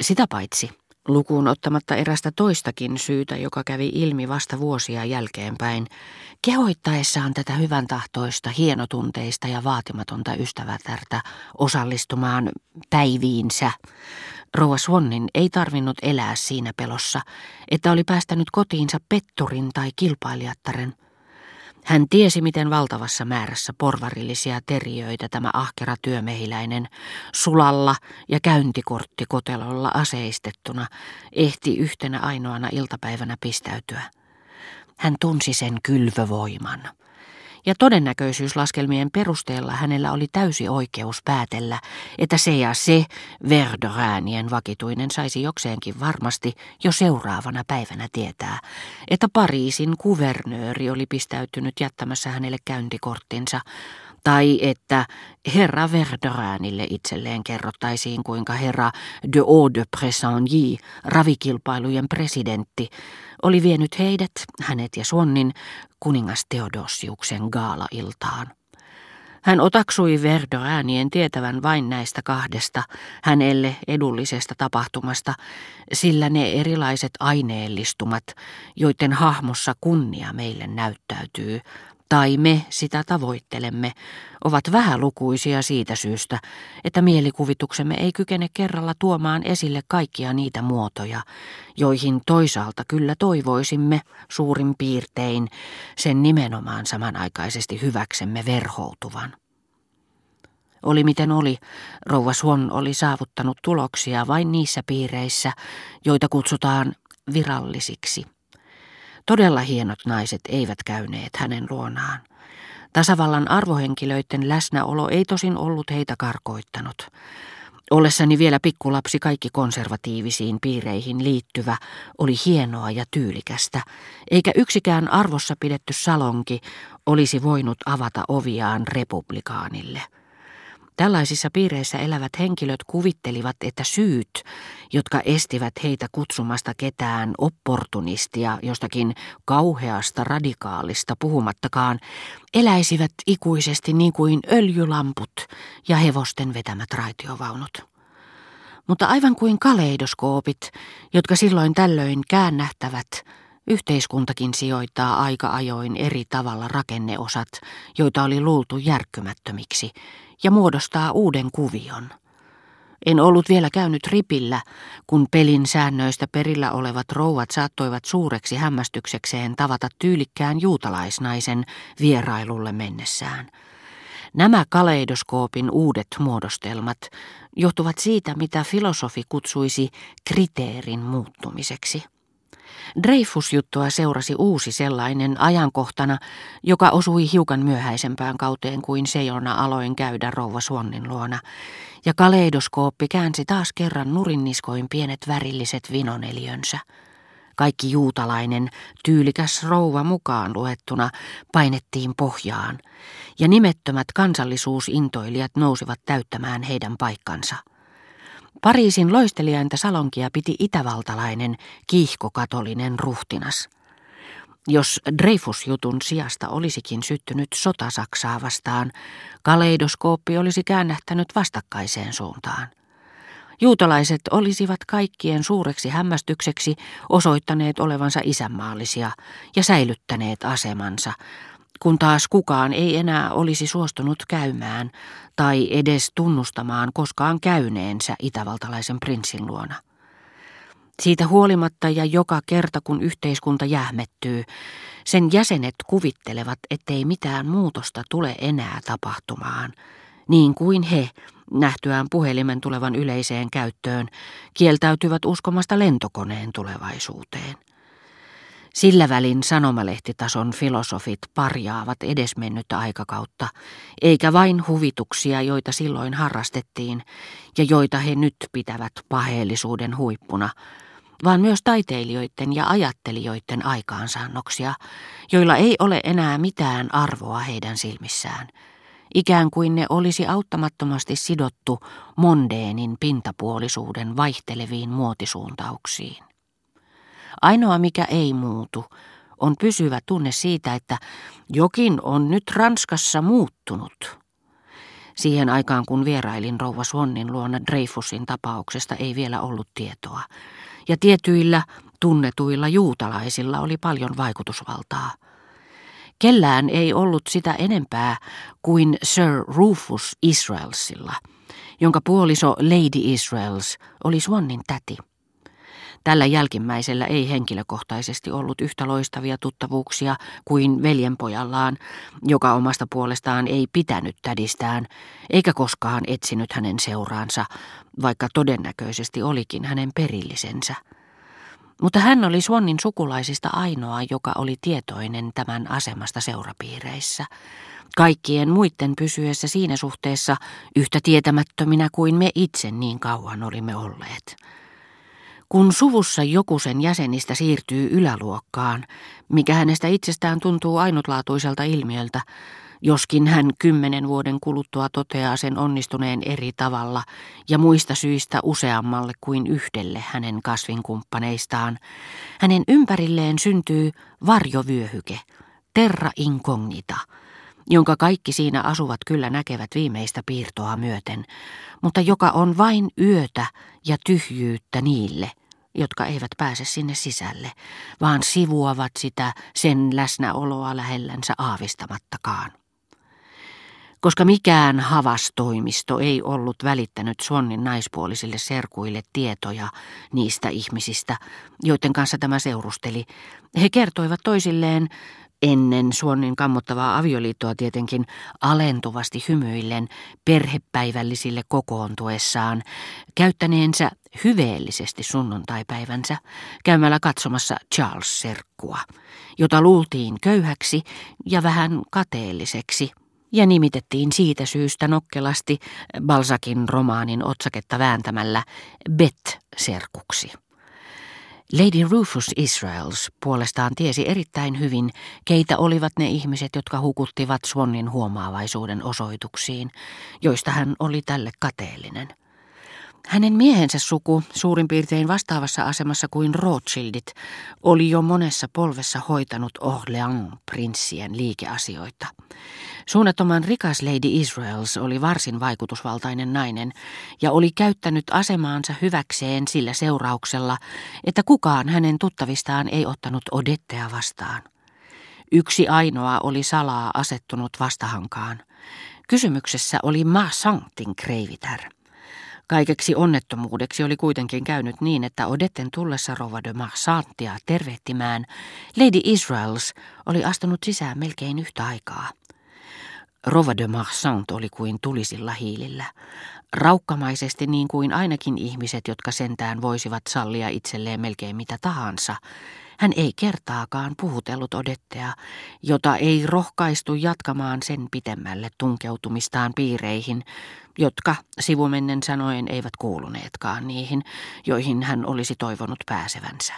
Sitä paitsi, lukuun ottamatta erästä toistakin syytä, joka kävi ilmi vasta vuosia jälkeenpäin, kehoittaessaan tätä hyvän tahtoista, hienotunteista ja vaatimatonta ystävätärtä osallistumaan päiviinsä, Rouva Swannin ei tarvinnut elää siinä pelossa, että oli päästänyt kotiinsa petturin tai kilpailijattaren. Hän tiesi, miten valtavassa määrässä porvarillisia teriöitä tämä ahkera työmehiläinen sulalla ja käyntikorttikotelolla aseistettuna ehti yhtenä ainoana iltapäivänä pistäytyä. Hän tunsi sen kylvövoiman ja todennäköisyyslaskelmien perusteella hänellä oli täysi oikeus päätellä, että se ja se Verderäänien vakituinen saisi jokseenkin varmasti jo seuraavana päivänä tietää, että Pariisin kuvernööri oli pistäytynyt jättämässä hänelle käyntikorttinsa, tai että herra Verderäänille itselleen kerrottaisiin, kuinka herra de Eau de Pressangy, ravikilpailujen presidentti, oli vienyt heidät, hänet ja Suonnin, kuningas Theodosiuksen gaala-iltaan. Hän otaksui Verderäänien tietävän vain näistä kahdesta hänelle edullisesta tapahtumasta, sillä ne erilaiset aineellistumat, joiden hahmossa kunnia meille näyttäytyy, tai me sitä tavoittelemme, ovat vähälukuisia siitä syystä, että mielikuvituksemme ei kykene kerralla tuomaan esille kaikkia niitä muotoja, joihin toisaalta kyllä toivoisimme suurin piirtein sen nimenomaan samanaikaisesti hyväksemme verhoutuvan. Oli miten oli, rouva Swan oli saavuttanut tuloksia vain niissä piireissä, joita kutsutaan virallisiksi. Todella hienot naiset eivät käyneet hänen luonaan. Tasavallan arvohenkilöiden läsnäolo ei tosin ollut heitä karkoittanut. Ollessani vielä pikkulapsi kaikki konservatiivisiin piireihin liittyvä oli hienoa ja tyylikästä, eikä yksikään arvossa pidetty salonki olisi voinut avata oviaan republikaanille. Tällaisissa piireissä elävät henkilöt kuvittelivat, että syyt, jotka estivät heitä kutsumasta ketään opportunistia jostakin kauheasta radikaalista puhumattakaan, eläisivät ikuisesti niin kuin öljylamput ja hevosten vetämät raitiovaunut. Mutta aivan kuin kaleidoskoopit, jotka silloin tällöin käännähtävät, Yhteiskuntakin sijoittaa aika ajoin eri tavalla rakenneosat, joita oli luultu järkkymättömiksi, ja muodostaa uuden kuvion. En ollut vielä käynyt ripillä, kun pelin säännöistä perillä olevat rouvat saattoivat suureksi hämmästyksekseen tavata tyylikkään juutalaisnaisen vierailulle mennessään. Nämä kaleidoskoopin uudet muodostelmat johtuvat siitä, mitä filosofi kutsuisi kriteerin muuttumiseksi. Dreyfus-juttua seurasi uusi sellainen ajankohtana, joka osui hiukan myöhäisempään kauteen kuin se, jona aloin käydä rouva Suonnin luona, ja kaleidoskooppi käänsi taas kerran nurinniskoin pienet värilliset vinoneliönsä. Kaikki juutalainen, tyylikäs rouva mukaan luettuna painettiin pohjaan, ja nimettömät kansallisuusintoilijat nousivat täyttämään heidän paikkansa. Pariisin loistelijainta salonkia piti itävaltalainen, kiihkokatolinen ruhtinas. Jos Dreyfus-jutun sijasta olisikin syttynyt sota Saksaa vastaan, kaleidoskooppi olisi käännähtänyt vastakkaiseen suuntaan. Juutalaiset olisivat kaikkien suureksi hämmästykseksi osoittaneet olevansa isänmaallisia ja säilyttäneet asemansa, kun taas kukaan ei enää olisi suostunut käymään tai edes tunnustamaan koskaan käyneensä itävaltalaisen prinssin luona. Siitä huolimatta ja joka kerta kun yhteiskunta jähmettyy, sen jäsenet kuvittelevat, ettei mitään muutosta tule enää tapahtumaan, niin kuin he, nähtyään puhelimen tulevan yleiseen käyttöön, kieltäytyvät uskomasta lentokoneen tulevaisuuteen. Sillä välin sanomalehtitason filosofit parjaavat edesmennyttä aikakautta, eikä vain huvituksia, joita silloin harrastettiin ja joita he nyt pitävät paheellisuuden huippuna, vaan myös taiteilijoiden ja ajattelijoiden aikaansaannoksia, joilla ei ole enää mitään arvoa heidän silmissään, ikään kuin ne olisi auttamattomasti sidottu mondeenin pintapuolisuuden vaihteleviin muotisuuntauksiin. Ainoa mikä ei muutu on pysyvä tunne siitä, että jokin on nyt Ranskassa muuttunut. Siihen aikaan, kun vierailin rouva Swannin luona Dreyfusin tapauksesta, ei vielä ollut tietoa. Ja tietyillä tunnetuilla juutalaisilla oli paljon vaikutusvaltaa. Kellään ei ollut sitä enempää kuin Sir Rufus Israelsilla, jonka puoliso Lady Israels oli Swannin täti. Tällä jälkimmäisellä ei henkilökohtaisesti ollut yhtä loistavia tuttavuuksia kuin veljenpojallaan, joka omasta puolestaan ei pitänyt tädistään, eikä koskaan etsinyt hänen seuraansa, vaikka todennäköisesti olikin hänen perillisensä. Mutta hän oli Swannin sukulaisista ainoa, joka oli tietoinen tämän asemasta seurapiireissä, kaikkien muiden pysyessä siinä suhteessa yhtä tietämättöminä kuin me itse niin kauan olimme olleet. Kun suvussa joku sen jäsenistä siirtyy yläluokkaan, mikä hänestä itsestään tuntuu ainutlaatuiselta ilmiöltä, joskin hän kymmenen vuoden kuluttua toteaa sen onnistuneen eri tavalla ja muista syistä useammalle kuin yhdelle hänen kasvinkumppaneistaan, hänen ympärilleen syntyy varjovyöhyke, terra incognita, jonka kaikki siinä asuvat kyllä näkevät viimeistä piirtoa myöten, mutta joka on vain yötä ja tyhjyyttä niille, jotka eivät pääse sinne sisälle, vaan sivuavat sitä sen läsnäoloa lähellänsä aavistamattakaan. Koska mikään havastoimisto ei ollut välittänyt Swannin naispuolisille serkuille tietoja niistä ihmisistä, joiden kanssa tämä seurusteli, he kertoivat toisilleen ennen Suonnin kammottavaa avioliittoa tietenkin alentuvasti hymyillen perhepäivällisille kokoontuessaan, käyttäneensä hyveellisesti sunnuntaipäivänsä käymällä katsomassa Charles-serkkua, jota luultiin köyhäksi ja vähän kateelliseksi, ja nimitettiin siitä syystä nokkelasti Balzakin romaanin otsaketta vääntämällä Bet-serkuksi. Lady Rufus Israels puolestaan tiesi erittäin hyvin, keitä olivat ne ihmiset, jotka hukuttivat Swannin huomaavaisuuden osoituksiin, joista hän oli tälle kateellinen. Hänen miehensä suku, suurin piirtein vastaavassa asemassa kuin Rothschildit, oli jo monessa polvessa hoitanut Orléans-prinssien liikeasioita. Suunnattoman rikas Lady Israels oli varsin vaikutusvaltainen nainen ja oli käyttänyt asemaansa hyväkseen sillä seurauksella, että kukaan hänen tuttavistaan ei ottanut Odettea vastaan. Yksi ainoa oli salaa asettunut vastahankaan. Kysymyksessä oli Ma Sanctin kreivitär. Kaikeksi onnettomuudeksi oli kuitenkin käynyt niin, että Odetten tullessa Rova de Marsantia tervehtimään, Lady Israels oli astunut sisään melkein yhtä aikaa. Rova de Marsant oli kuin tulisilla hiilillä. Raukkamaisesti niin kuin ainakin ihmiset, jotka sentään voisivat sallia itselleen melkein mitä tahansa. Hän ei kertaakaan puhutellut Odettea, jota ei rohkaistu jatkamaan sen pitemmälle tunkeutumistaan piireihin, jotka sivumennen sanoen eivät kuuluneetkaan niihin, joihin hän olisi toivonut pääsevänsä.